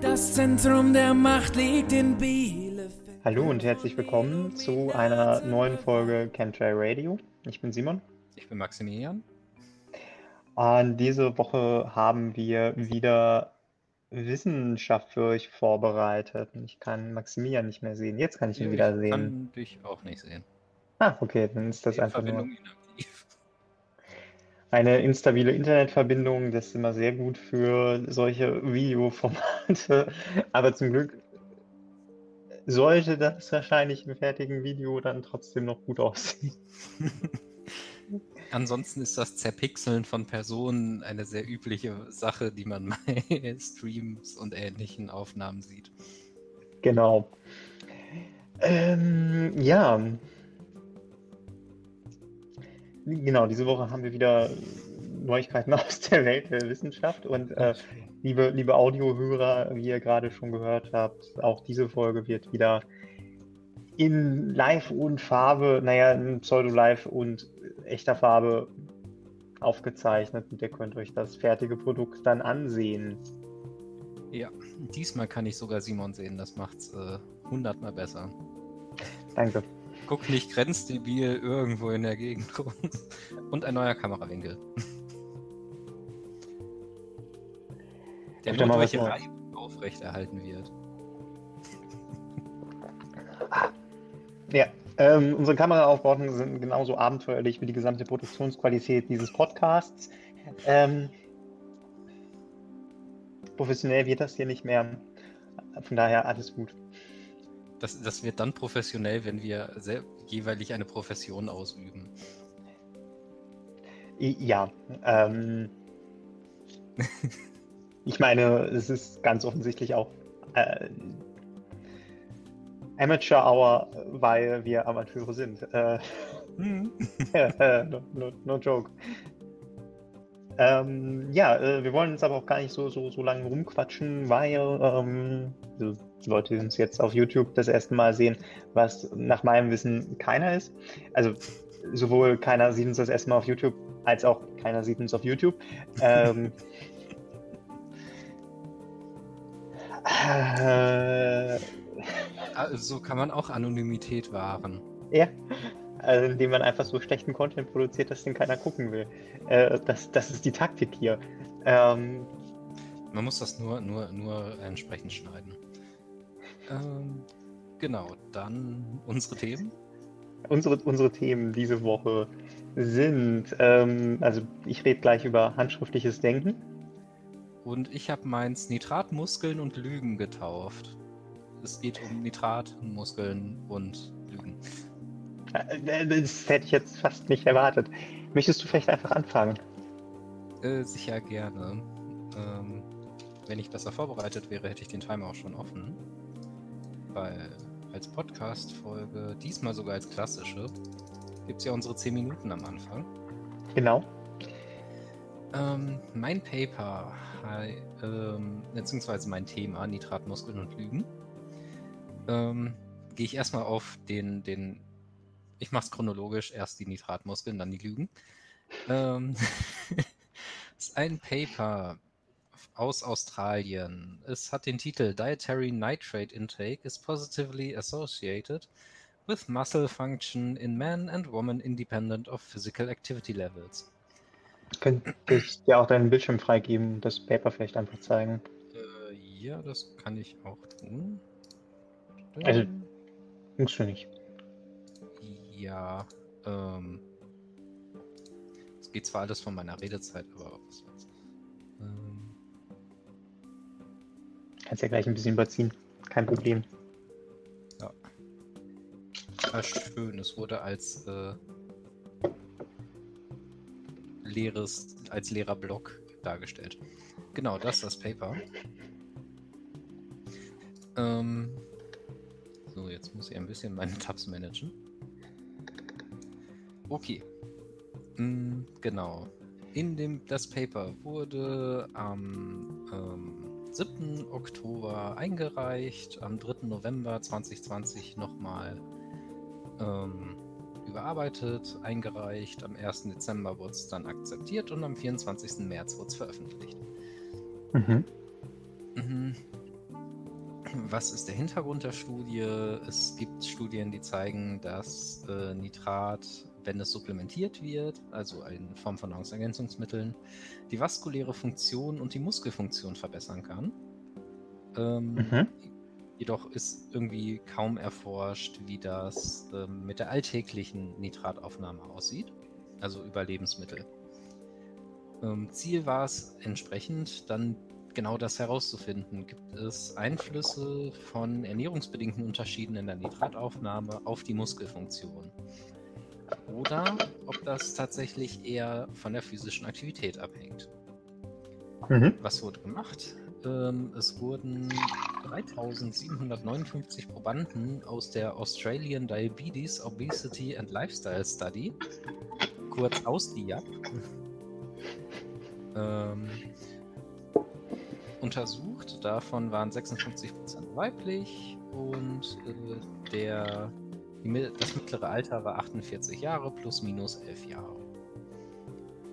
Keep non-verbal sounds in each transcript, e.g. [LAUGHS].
Das Zentrum der Macht liegt in Bielefeld. Hallo und herzlich willkommen zu einer neuen Folge Chemtrail Radio. Ich bin Simon. Ich bin Maximilian. Und diese Woche haben wir wieder Wissenschaft für euch vorbereitet. Ich kann Maximilian nicht mehr sehen. Jetzt kann ich ihn Ja, wieder ich sehen. kann dich auch nicht sehen. Ah, okay, dann ist das Die einfach nur Verbindung inaktiv. Eine instabile Internetverbindung. Das ist immer sehr gut für solche Videoformate. [LAUGHS] Aber zum Glück sollte das wahrscheinlich im fertigen Video dann trotzdem noch gut aussehen. [LAUGHS] Ansonsten ist das Zerpixeln von Personen eine sehr übliche Sache, die man [LAUGHS] bei Streams und ähnlichen Aufnahmen sieht. Genau. Ähm, ja. Genau, diese Woche haben wir wieder Neuigkeiten [LAUGHS] aus der Welt der Wissenschaft und äh, liebe, liebe Audiohörer, wie ihr gerade schon gehört habt, auch diese Folge wird wieder in Live und Farbe, naja, in Pseudo-Live und echter Farbe aufgezeichnet und ihr könnt euch das fertige Produkt dann ansehen. Ja, diesmal kann ich sogar Simon sehen, das macht's äh, hundertmal besser. Danke. Guck nicht grenzdebil irgendwo in der Gegend rum. [LAUGHS] Und ein neuer Kamerawinkel. Der Öfter nur durch. Reibung aufrechterhalten wird. [LAUGHS] Ja, ähm, unsere Kameraaufbauten sind genauso abenteuerlich wie die gesamte Produktionsqualität dieses Podcasts. Ähm, professionell wird das hier nicht mehr. Von daher alles gut. Das, das wird dann professionell, wenn wir jeweilig eine Profession ausüben. I ja, ähm, [LAUGHS] ich meine, es ist ganz offensichtlich auch äh, Amateur Hour, weil wir Amateure sind. Äh, [LAUGHS] Äh, no, no, no joke. Ähm, ja, äh, wir wollen uns aber auch gar nicht so, so, so lange rumquatschen, weil ähm, also die Leute, die uns jetzt auf YouTube das erste Mal sehen, was nach meinem Wissen keiner ist. Also sowohl keiner sieht uns das erste Mal auf YouTube, als auch keiner sieht uns auf YouTube. Ähm, [LAUGHS] äh, So kann man auch Anonymität wahren. Ja, also indem man einfach so schlechten Content produziert, dass den keiner gucken will. Äh, das, das ist die Taktik hier. Ähm, Man muss das nur, nur, nur entsprechend schneiden. Ähm, genau, dann unsere Themen. unsere, unsere Themen diese Woche sind, ähm, also ich rede gleich über handschriftliches Denken. Und ich habe meins Nitrat, Muskeln und Lügen getauft. Es geht um Nitrat, Muskeln und Das hätte ich jetzt fast nicht erwartet. Möchtest du vielleicht einfach anfangen? Äh, sicher gerne. Ähm, wenn ich besser vorbereitet wäre, hätte ich den Timer auch schon offen. Weil als Podcast-Folge, diesmal sogar als klassische, gibt es ja unsere 10 Minuten am Anfang. Genau. Ähm, mein Paper, ähm, beziehungsweise mein Thema, Nitrat, Muskeln und Lügen, ähm, gehe ich erstmal auf den, den, ich mache es chronologisch, erst die Nitratmuskeln, dann die Lügen. Ähm, [LAUGHS] ist ein Paper aus Australien. Es hat den Titel Dietary Nitrate Intake is positively associated with muscle function in men and women independent of physical activity levels. Könnte ich dir auch deinen Bildschirm freigeben das Paper vielleicht einfach zeigen? Äh, ja, das kann ich auch tun. Also- Musst du nicht. Ja, ähm. Es geht zwar alles von meiner Redezeit, aber was soll's. Ähm, Kannst ja gleich ein bisschen überziehen. Kein Problem. war schön, es wurde als äh, leeres, als leerer Block dargestellt. Genau, das ist das Paper. Ähm, so, jetzt muss ich ein bisschen meine Tabs managen. Okay. Mm, genau. In dem das Paper wurde am ähm, 7. Oktober eingereicht, am 3. November 2020 nochmal ähm, überarbeitet, eingereicht, am 1. Dezember wurde es dann akzeptiert und am 24. März wurde es veröffentlicht. Mhm. Mhm. was ist der Hintergrund der Studie? Es gibt Studien, die zeigen, dass äh, Nitrat, wenn es supplementiert wird, also in Form von Nahrungsergänzungsmitteln, die vaskuläre Funktion und die Muskelfunktion verbessern kann. Ähm, mhm. Jedoch ist irgendwie kaum erforscht, wie das ähm, mit der alltäglichen Nitrataufnahme aussieht, also über Lebensmittel. Ähm, Ziel war es entsprechend, dann genau das herauszufinden. Gibt es Einflüsse von ernährungsbedingten Unterschieden in der Nitrataufnahme auf die Muskelfunktion? Oder ob das tatsächlich eher von der physischen Aktivität abhängt. Mhm. Was wurde gemacht? Ähm, es wurden 3759 Probanden aus der Australian Diabetes, Obesity and Lifestyle Study, kurz AUSDIAP, ähm, untersucht. Davon waren 56% weiblich und äh, der, die, das mittlere Alter war 48 Jahre plus minus 11 Jahre.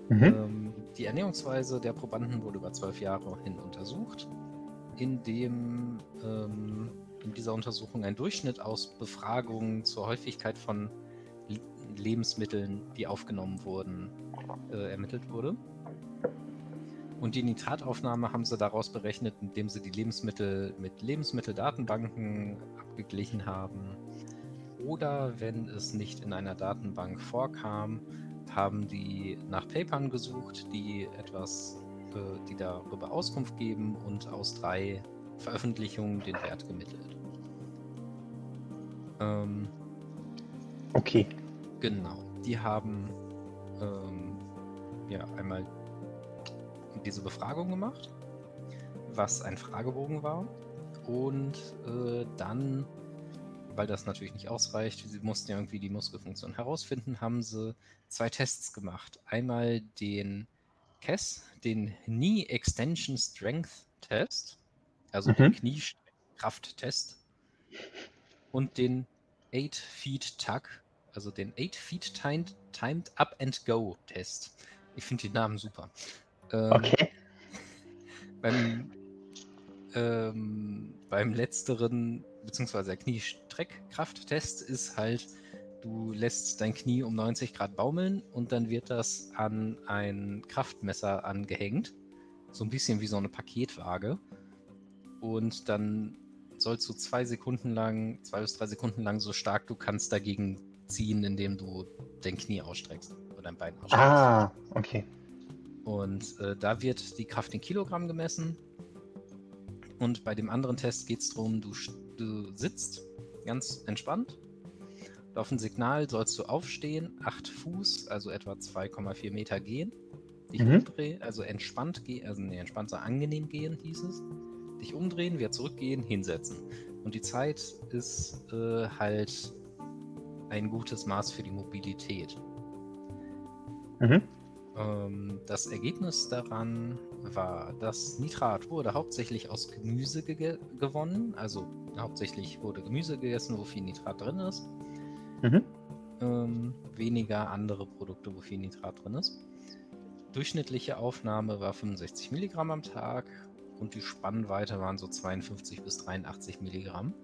Mhm. Ähm, die Ernährungsweise der Probanden wurde über 12 Jahre hin untersucht, indem ähm, in dieser Untersuchung ein Durchschnitt aus Befragungen zur Häufigkeit von Lebensmitteln, die aufgenommen wurden, äh, ermittelt wurde. Und die Nitrataufnahme haben sie daraus berechnet, indem sie die Lebensmittel mit Lebensmitteldatenbanken abgeglichen haben. Oder wenn es nicht in einer Datenbank vorkam, haben die nach Papern gesucht, die etwas, äh, die darüber Auskunft geben und aus drei Veröffentlichungen den Wert gemittelt. Ähm, okay. Genau. Die haben ähm, ja einmal diese Befragung gemacht, was ein Fragebogen war. Und äh, dann, weil das natürlich nicht ausreicht, sie mussten ja irgendwie die Muskelfunktion herausfinden, haben sie zwei Tests gemacht. Einmal den KESS, den Knee Extension Strength Test, also mhm. den Kniekrafttest, und den 8 Feet Tug, also den 8 Feet Timed, timed Up and Go Test. Ich finde die Namen super. Ähm, okay. Beim, ähm, beim letzteren, beziehungsweise der Kniestreckkrafttest ist halt, du lässt dein Knie um 90 Grad baumeln und dann wird das an ein Kraftmesser angehängt. So ein bisschen wie so eine Paketwaage. Und dann sollst du zwei Sekunden lang, zwei bis drei Sekunden lang so stark du kannst dagegen ziehen, indem du dein Knie ausstreckst oder dein Bein ausstreckst. Ah, okay. Und äh, da wird die Kraft in Kilogramm gemessen. Und bei dem anderen Test geht es darum, du, du sitzt ganz entspannt. Und auf ein Signal sollst du aufstehen, 8 Fuß, also etwa 2,4 Meter gehen. Dich mhm. umdrehen, also entspannt gehen, also nee, entspannt, so angenehm gehen hieß es. Dich umdrehen, wieder zurückgehen, hinsetzen. Und die Zeit ist äh, halt ein gutes Maß für die Mobilität. Mhm. Ähm, das Ergebnis daran war, dass Nitrat wurde hauptsächlich aus Gemüse ge gewonnen. Also hauptsächlich wurde Gemüse gegessen, wo viel Nitrat drin ist. Mhm. Ähm, weniger andere Produkte, wo viel Nitrat drin ist. Durchschnittliche Aufnahme war 65 Milligramm am Tag und die Spannweite waren so 52 bis 83 Milligramm.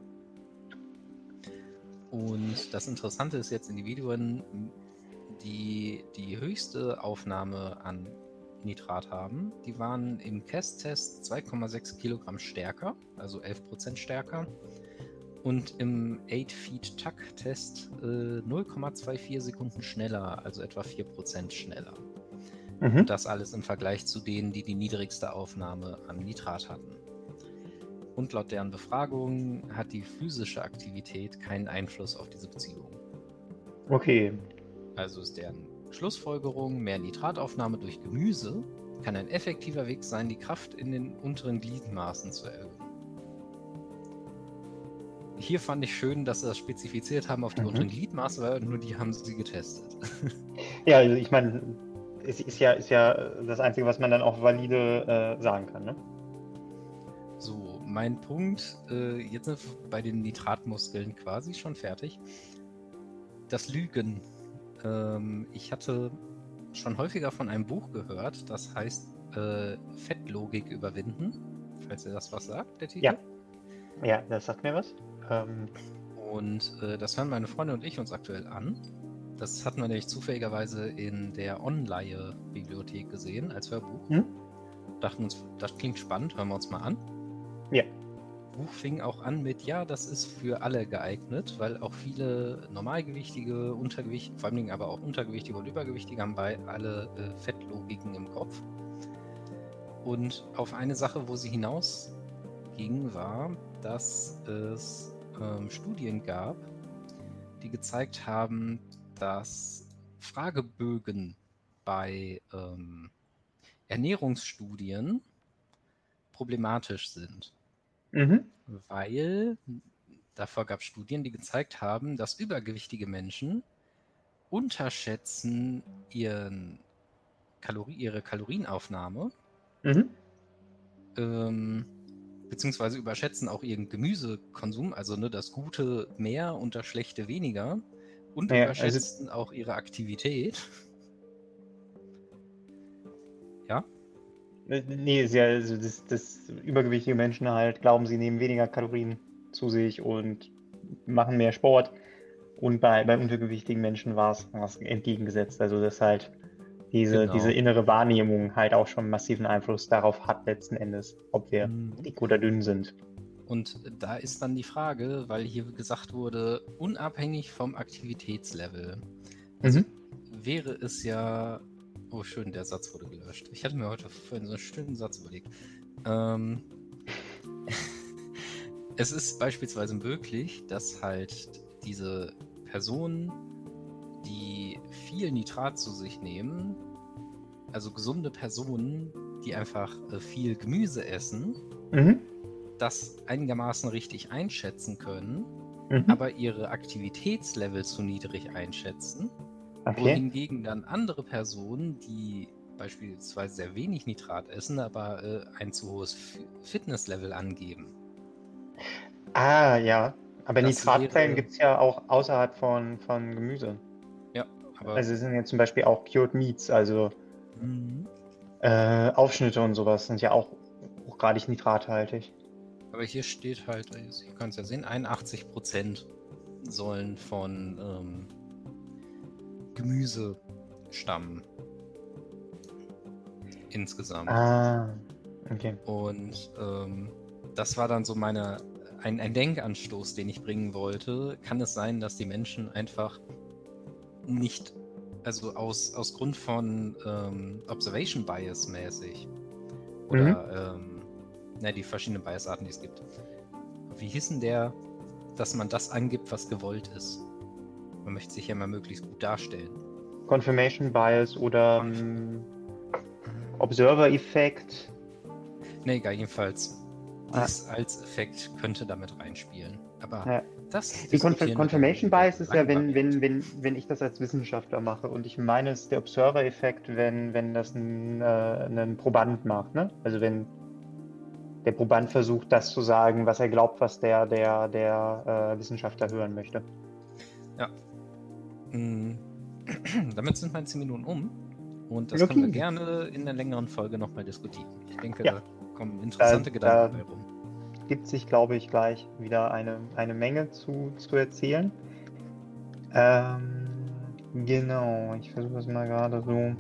Und das Interessante ist jetzt, Individuen die die höchste Aufnahme an Nitrat haben, die waren im Test-Test 2,6 Kilogramm stärker, also 11% stärker. Und im 8-Feet-Tuck-Test äh, 0,24 Sekunden schneller, also etwa 4% schneller. Mhm. Und das alles im Vergleich zu denen, die die niedrigste Aufnahme an Nitrat hatten. Und laut deren Befragung hat die physische Aktivität keinen Einfluss auf diese Beziehung. Okay, also ist deren Schlussfolgerung, mehr Nitrataufnahme durch Gemüse kann ein effektiver Weg sein, die Kraft in den unteren Gliedmaßen zu erhöhen. Hier fand ich schön, dass sie das spezifiziert haben auf die mhm. unteren Gliedmaße, weil nur die haben sie getestet. [LAUGHS] Ja, also ich meine, es ist ja, ist ja das Einzige, was man dann auch valide äh, sagen kann, ne? So, mein Punkt, äh, jetzt sind wir bei den Nitratmuskeln quasi schon fertig. Das Lügen ähm, ich hatte schon häufiger von einem Buch gehört, das heißt äh, Fettlogik überwinden, falls ihr das was sagt, der Titel. Ja. Ja, das sagt mir was. Ähm, Und äh, das hören meine Freunde und ich uns aktuell an. Das hatten wir nämlich zufälligerweise in der Online-Bibliothek gesehen als Hörbuch. Hm? Dachten uns, das klingt spannend, hören wir uns mal an. Ja. Buch fing auch an mit, ja, das ist für alle geeignet, weil auch viele Normalgewichtige, Untergewicht, vor allen Dingen aber auch Untergewichtige und Übergewichtige haben bei alle äh, Fettlogiken im Kopf. Und auf eine Sache, wo sie hinausging, war, dass es ähm, Studien gab, die gezeigt haben, dass Fragebögen bei ähm, Ernährungsstudien problematisch sind mhm. weil davor gab es Studien, die gezeigt haben, dass übergewichtige Menschen unterschätzen ihren Kalori ihre Kalorienaufnahme, Mhm. ähm, beziehungsweise überschätzen auch ihren Gemüsekonsum, also ne, das Gute mehr und das Schlechte weniger, und Ja, also- überschätzen auch ihre Aktivität. Ja, Nee, ist ja, also das, das übergewichtige Menschen halt glauben, sie nehmen weniger Kalorien zu sich und machen mehr Sport. Und bei, bei untergewichtigen Menschen war es war es entgegengesetzt. Also dass halt diese, Genau. diese innere Wahrnehmung halt auch schon massiven Einfluss darauf hat, letzten Endes, ob wir Mhm. dick oder dünn sind. Und da ist dann die Frage, weil hier gesagt wurde, unabhängig vom Aktivitätslevel. Also Mhm. wäre es ja. Oh, schön, der Satz wurde gelöscht. Ich hatte mir heute vorhin so einen schönen Satz überlegt. Ähm, [LAUGHS] es ist beispielsweise möglich, dass halt diese Personen, die viel Nitrat zu sich nehmen, also gesunde Personen, die einfach äh, viel Gemüse essen, Mhm. das einigermaßen richtig einschätzen können, Mhm. aber ihre Aktivitätslevel zu niedrig einschätzen, okay. wohingegen dann andere Personen, die beispielsweise sehr wenig Nitrat essen, aber äh, ein zu hohes Fitnesslevel angeben. Ah, ja. Aber Das Nitratquellen wäre- gibt es ja auch außerhalb von, von Gemüse. Ja, aber Also es sind ja zum Beispiel auch Cured Meats, also Mhm. äh, Aufschnitte und sowas sind ja auch hochgradig nitrathaltig. Aber hier steht halt, ihr könnt es ja sehen, 81% sollen von ähm, Gemüse stammen. Insgesamt. Ah, okay. Und ähm, das war dann so meine, ein, ein Denkanstoß, den ich bringen wollte. Kann es sein, dass die Menschen einfach nicht, also aus, aus Grund von ähm, Observation Bias mäßig oder ähm, ne, die verschiedenen Biasarten, die es gibt. Wie hieß denn der, dass man das angibt, was gewollt ist? Man möchte sich ja mal möglichst gut darstellen. Confirmation Bias oder ähm, Observer-Effekt. Ne, egal, jedenfalls. Ah. Dies als Effekt könnte damit reinspielen. Aber Ja. das. Die Conf Confirmation Bias ist ja, wenn, wenn, wenn, wenn ich das als Wissenschaftler mache. Und ich meine, es ist der Observer-Effekt, wenn, wenn das ein, äh, ein Proband macht. Ne? Also wenn der Proband versucht, das zu sagen, was er glaubt, was der, der, der äh, Wissenschaftler hören möchte. Mm, [CLEARS THROAT] Damit sind meine 10 Minuten um. Und das Okay. können wir gerne in der längeren Folge nochmal diskutieren. Ich denke, Ja. da kommen interessante Da- Gedanken da- bei rum. gibt sich, glaube ich, gleich wieder eine, eine Menge zu, zu erzählen. Ähm, genau, ich versuche es mal gerade so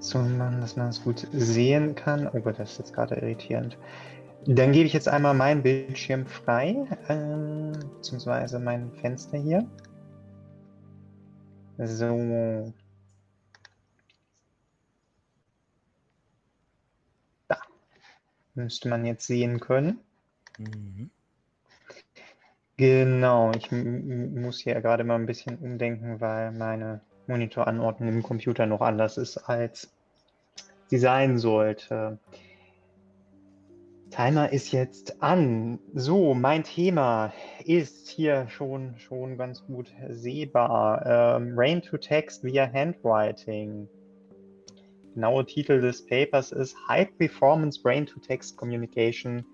zu machen, dass man es gut sehen kann. Oh Gott, das ist jetzt gerade irritierend. Dann gebe ich jetzt einmal meinen Bildschirm frei, ähm, beziehungsweise mein Fenster hier. So. Da. Müsste man jetzt sehen können. Mhm. Genau, ich muss hier gerade mal ein bisschen umdenken, weil meine Monitoranordnung im Computer noch anders ist, als sie sein sollte. Timer ist jetzt an. So, mein Thema ist hier schon, schon ganz gut sehbar. Ähm, Rain to Text via Handwriting. Genaue Titel des Papers ist High Performance Brain to Text Communication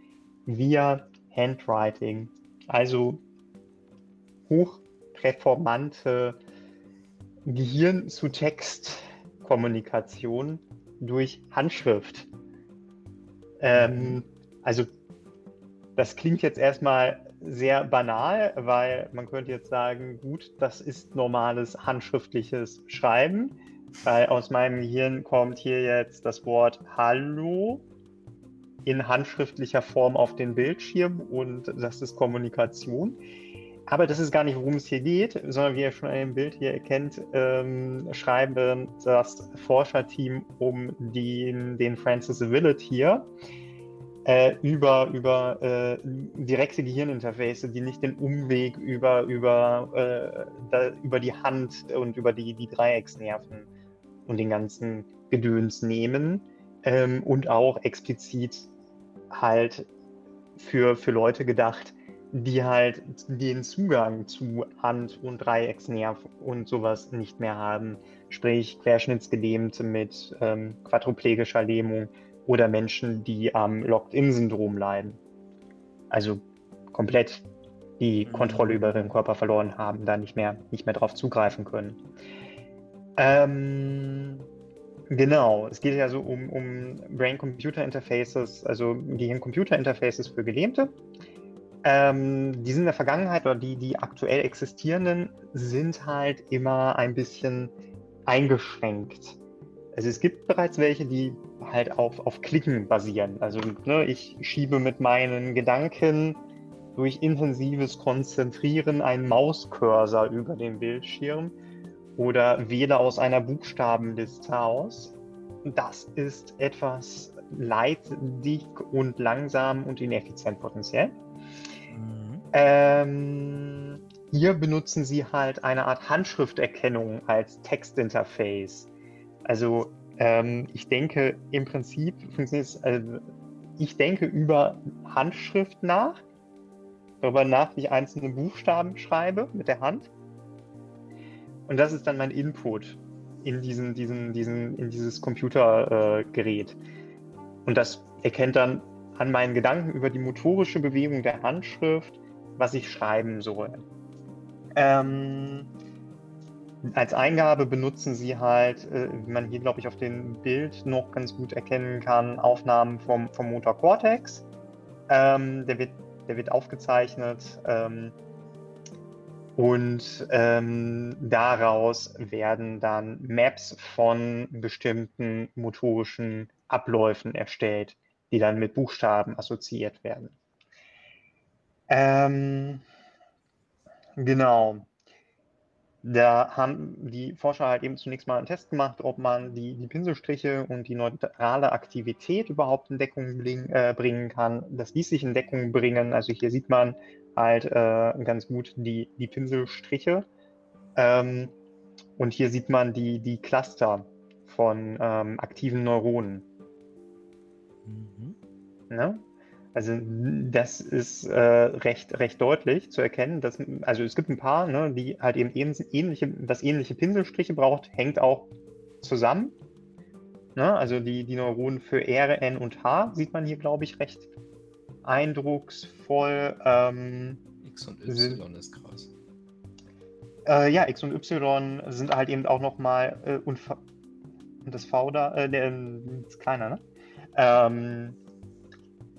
via Handwriting. Also hochperformante Gehirn-zu-Text-Kommunikation durch Handschrift. Ähm, also das klingt jetzt erstmal sehr banal, weil man könnte jetzt sagen, gut, das ist normales handschriftliches Schreiben, weil aus meinem Gehirn kommt hier jetzt das Wort Hallo in handschriftlicher Form auf den Bildschirm und das ist Kommunikation. Aber das ist gar nicht, worum es hier geht, sondern wie ihr schon an dem Bild hier erkennt, ähm, schreiben das Forscherteam um den, den Francis Willett hier äh, über, über äh, direkte Gehirninterface, die nicht den Umweg über, über, äh, da, über die Hand und über die, die Dreiecksnerven und den ganzen Gedöns nehmen ähm, und auch explizit halt für, für Leute gedacht, die halt den Zugang zu Hand- und Dreiecksnerv und sowas nicht mehr haben. Sprich, Querschnittsgelähmte mit ähm, quadruplegischer Lähmung oder Menschen, die am Locked-In-Syndrom leiden. Also komplett die mhm. Kontrolle über ihren Körper verloren haben, da nicht mehr, nicht mehr drauf zugreifen können. Ähm, genau, es geht ja so um, um Brain-Computer-Interfaces, also Gehirn-Computer-Interfaces für Gelähmte. Ähm, die sind in der Vergangenheit oder die, die aktuell existierenden, sind halt immer ein bisschen eingeschränkt. Also es gibt bereits welche, die halt auf, auf Klicken basieren. Also ne, ich schiebe mit meinen Gedanken durch intensives Konzentrieren einen Mauscursor über den Bildschirm oder wähle aus einer Buchstabenliste aus. Das ist etwas leidig und langsam und ineffizient potenziell. Ähm, hier benutzen sie halt eine Art Handschrifterkennung als Textinterface. Also ähm, ich denke im Prinzip also ich denke über Handschrift nach, darüber nach, wie ich einzelne Buchstaben schreibe mit der Hand. Und das ist dann mein Input in diesen, diesen, diesen, in dieses Computergerät. Äh, Und das erkennt dann an meinen Gedanken über die motorische Bewegung der Handschrift was ich schreiben soll. Ähm, als Eingabe benutzen sie halt, äh, wie man hier, glaube ich, auf dem Bild noch ganz gut erkennen kann, Aufnahmen vom, vom Motor Cortex. Ähm, der, wird, der wird aufgezeichnet ähm, und ähm, daraus werden dann Maps von bestimmten motorischen Abläufen erstellt, die dann mit Buchstaben assoziiert werden. Ähm, genau. Da haben die Forscher halt eben zunächst mal einen Test gemacht, ob man die, die Pinselstriche und die neutrale Aktivität überhaupt in Deckung bring, äh, bringen kann. Das ließ sich in Deckung bringen. Also hier sieht man halt äh, ganz gut die, die Pinselstriche. Ähm, und hier sieht man die, die Cluster von ähm, aktiven Neuronen. Mhm. Ne? Also das ist äh, recht, recht deutlich zu erkennen. Dass, also es gibt ein paar, ne, die halt eben ähnliche, das ähnliche Pinselstriche braucht, hängt auch zusammen. Ne? Also die, die Neuronen für R, N und H sieht man hier, glaube ich, recht eindrucksvoll. Ähm, X und Y sind, ist krass. Äh, ja, X und Y sind halt eben auch nochmal äh, und, und das V da, äh, der ist kleiner, ne? Ähm,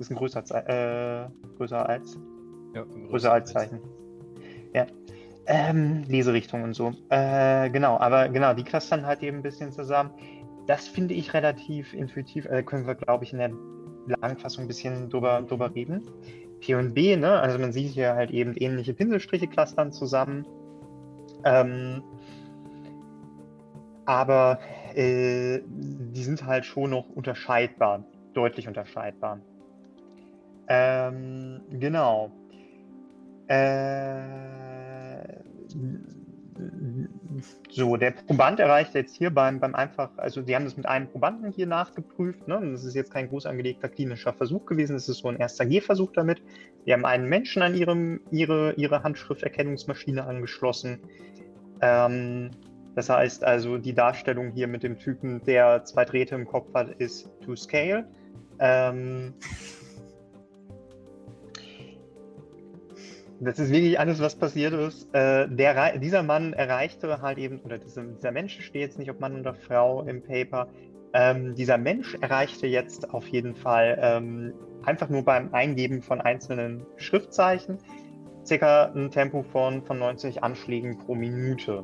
ist ein größer, äh, größer als. Ja, größer, größer als Zeichen. Ja. Ähm, Leserichtung und so. Äh, genau, aber genau, die clustern halt eben ein bisschen zusammen. Das finde ich relativ intuitiv. Äh, können wir, glaube ich, in der Langfassung ein bisschen drüber, drüber reden. P und B, ne? Also man sieht hier halt eben ähnliche Pinselstriche clustern zusammen. Ähm, aber äh, die sind halt schon noch unterscheidbar, deutlich unterscheidbar. Ähm, genau. Äh, so, der Proband erreicht jetzt hier beim, beim einfach, also sie haben das mit einem Probanden hier nachgeprüft, ne? das ist jetzt kein groß angelegter klinischer Versuch gewesen, das ist so ein erster Gehversuch damit. Sie haben einen Menschen an ihrem, ihre, ihre Handschrifterkennungsmaschine angeschlossen. Ähm, das heißt also, die Darstellung hier mit dem Typen, der zwei Drähte im Kopf hat, ist to scale. Ähm, das ist wirklich alles, was passiert ist. Äh, der, dieser Mann erreichte halt eben, oder dieser, dieser Mensch steht jetzt nicht, ob Mann oder Frau im Paper, Ähm, dieser Mensch erreichte jetzt auf jeden Fall ähm, einfach nur beim Eingeben von einzelnen Schriftzeichen circa ein Tempo von, von 90 Anschlägen pro Minute.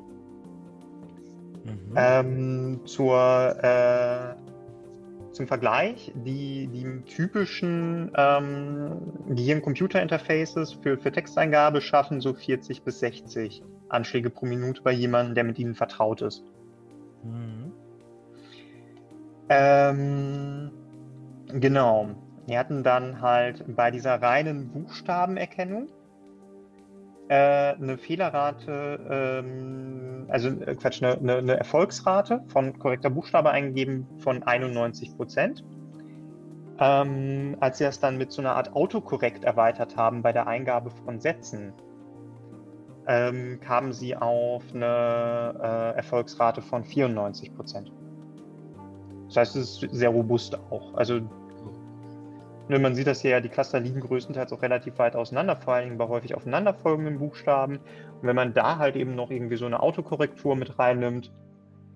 Mhm. Ähm, zur, äh, zum Vergleich, die, die typischen ähm, Gehirn-Computer-Interfaces für, für Texteingabe schaffen so 40 bis 60 Anschläge pro Minute bei jemandem, der mit ihnen vertraut ist. Mhm. Ähm, genau. Wir hatten dann halt bei dieser reinen Buchstabenerkennung äh, eine Fehlerrate, ähm, also äh, Quatsch, eine, eine, eine, Erfolgsrate von korrekter Buchstabe eingegeben von 91 Prozent. Ähm, als sie das dann mit so einer Art Autokorrekt erweitert haben bei der Eingabe von Sätzen, ähm, kamen sie auf eine äh, Erfolgsrate von 94 Prozent. Das heißt, es ist sehr robust auch. Also Ne, man sieht das hier ja, die Cluster liegen größtenteils auch relativ weit auseinander, vor allen Dingen bei häufig aufeinanderfolgenden Buchstaben. Und wenn man da halt eben noch irgendwie so eine Autokorrektur mit reinnimmt,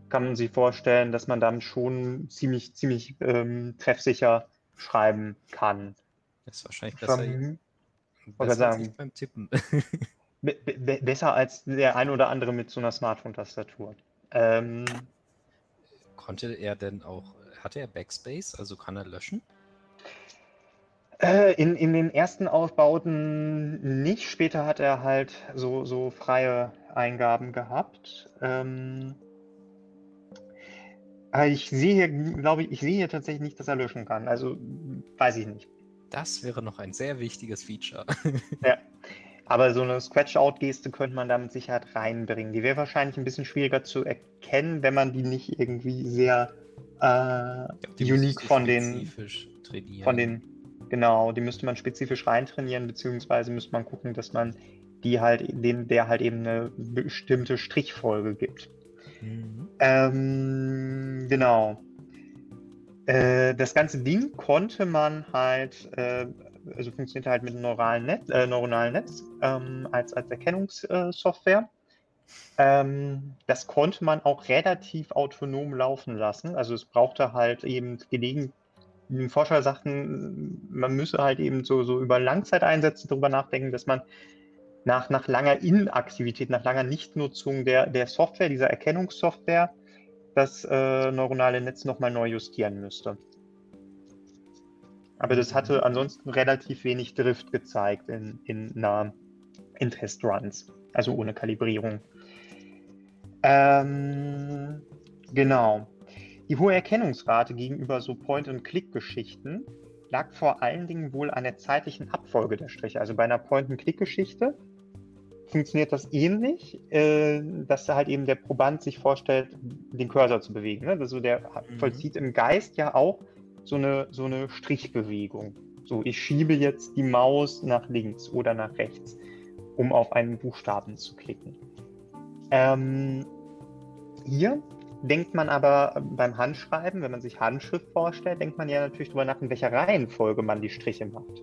kann man sich vorstellen, dass man damit schon ziemlich, ziemlich ähm, treffsicher schreiben kann. Das ist wahrscheinlich besser, Vom, besser sagen, beim Tippen. [LAUGHS] be be besser als der ein oder andere mit so einer Smartphone-Tastatur. Ähm, Konnte er denn auch, hatte er Backspace, also kann er löschen? Äh, in, in den ersten Aufbauten nicht. Später hat er halt so, so freie Eingaben gehabt. Ähm, ich sehe hier, glaube ich, ich sehe hier tatsächlich nicht, dass er löschen kann. Also weiß ich nicht. Das wäre noch ein sehr wichtiges Feature. [LAUGHS] ja. Aber so eine Scratch-Out-Geste könnte man da mit Sicherheit reinbringen. Die wäre wahrscheinlich ein bisschen schwieriger zu erkennen, wenn man die nicht irgendwie sehr äh, glaub, unique von den, von den Genau, die müsste man spezifisch reintrainieren, beziehungsweise müsste man gucken, dass man die halt, den, der halt eben eine bestimmte Strichfolge gibt. Mhm. Ähm, genau. Äh, das ganze Ding konnte man halt, äh, also funktioniert halt mit einem neuralen Netz, äh, neuronalen Netz ähm, als, als Erkennungssoftware. Ähm, das konnte man auch relativ autonom laufen lassen. Also es brauchte halt eben gelegentlich Forscher sagten, man müsse halt eben so, so über Langzeiteinsätze darüber nachdenken, dass man nach, nach langer Inaktivität, nach langer Nichtnutzung der, der Software, dieser Erkennungssoftware, das äh, neuronale Netz nochmal neu justieren müsste. Aber das hatte ansonsten relativ wenig Drift gezeigt in, in, na, in Testruns, also ohne Kalibrierung. Ähm, genau. Die hohe Erkennungsrate gegenüber so Point-and-Click-Geschichten lag vor allen Dingen wohl an der zeitlichen Abfolge der Striche. Also bei einer Point-and-Click-Geschichte funktioniert das ähnlich, äh, dass da halt eben der Proband sich vorstellt, den Cursor zu bewegen. Ne? Also der mhm. vollzieht im Geist ja auch so eine, so eine Strichbewegung. So, ich schiebe jetzt die Maus nach links oder nach rechts, um auf einen Buchstaben zu klicken. Ähm, hier denkt man aber beim Handschreiben, wenn man sich Handschrift vorstellt, denkt man ja natürlich darüber nach, in welcher Reihenfolge man die Striche macht.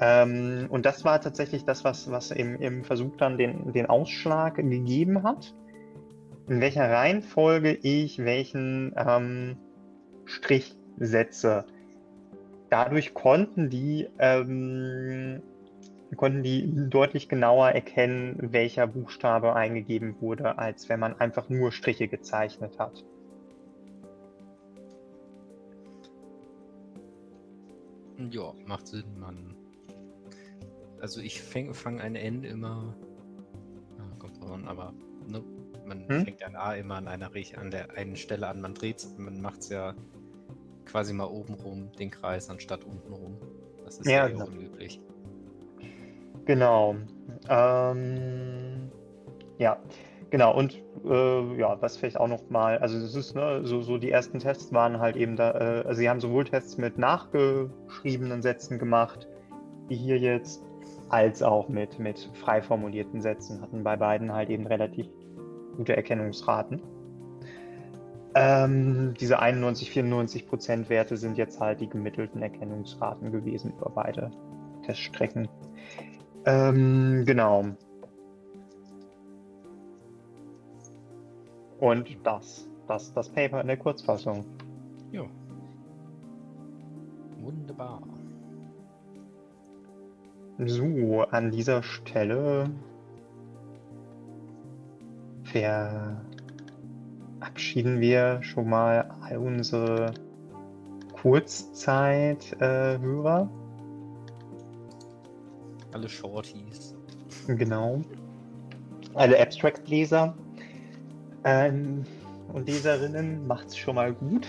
Ähm, und das war tatsächlich das, was, was im, im Versuch dann den, den Ausschlag gegeben hat, in welcher Reihenfolge ich welchen ähm, Strich setze. Dadurch konnten die ähm, konnten die deutlich genauer erkennen, welcher Buchstabe eingegeben wurde, als wenn man einfach nur Striche gezeichnet hat. Ja, macht Sinn, man. Also ich fange ein N immer. Ah, kommt drauf an, aber ne, man hm? fängt ein A immer an einer an der einen Stelle an. Man dreht man macht es ja quasi mal oben rum, den Kreis, anstatt unten rum. Das ist ja, ja unüblich. Genau. Ähm, ja, genau. Und äh, ja, was vielleicht auch noch mal, also es ist ne, so, so die ersten Tests waren halt eben da, äh, also sie haben sowohl Tests mit nachgeschriebenen Sätzen gemacht, wie hier jetzt, als auch mit, mit frei formulierten Sätzen, hatten bei beiden halt eben relativ gute Erkennungsraten. Ähm, diese 91, 94 Prozent Werte sind jetzt halt die gemittelten Erkennungsraten gewesen über beide Teststrecken. Ähm, genau. Und das das, das Paper in der Kurzfassung. Ja. Wunderbar. So, an dieser Stelle verabschieden wir schon mal all unsere Kurzzeit-Hörer. Alle Shorties. Genau. Alle Abstract-Leser ähm, und Leserinnen macht's schon mal gut.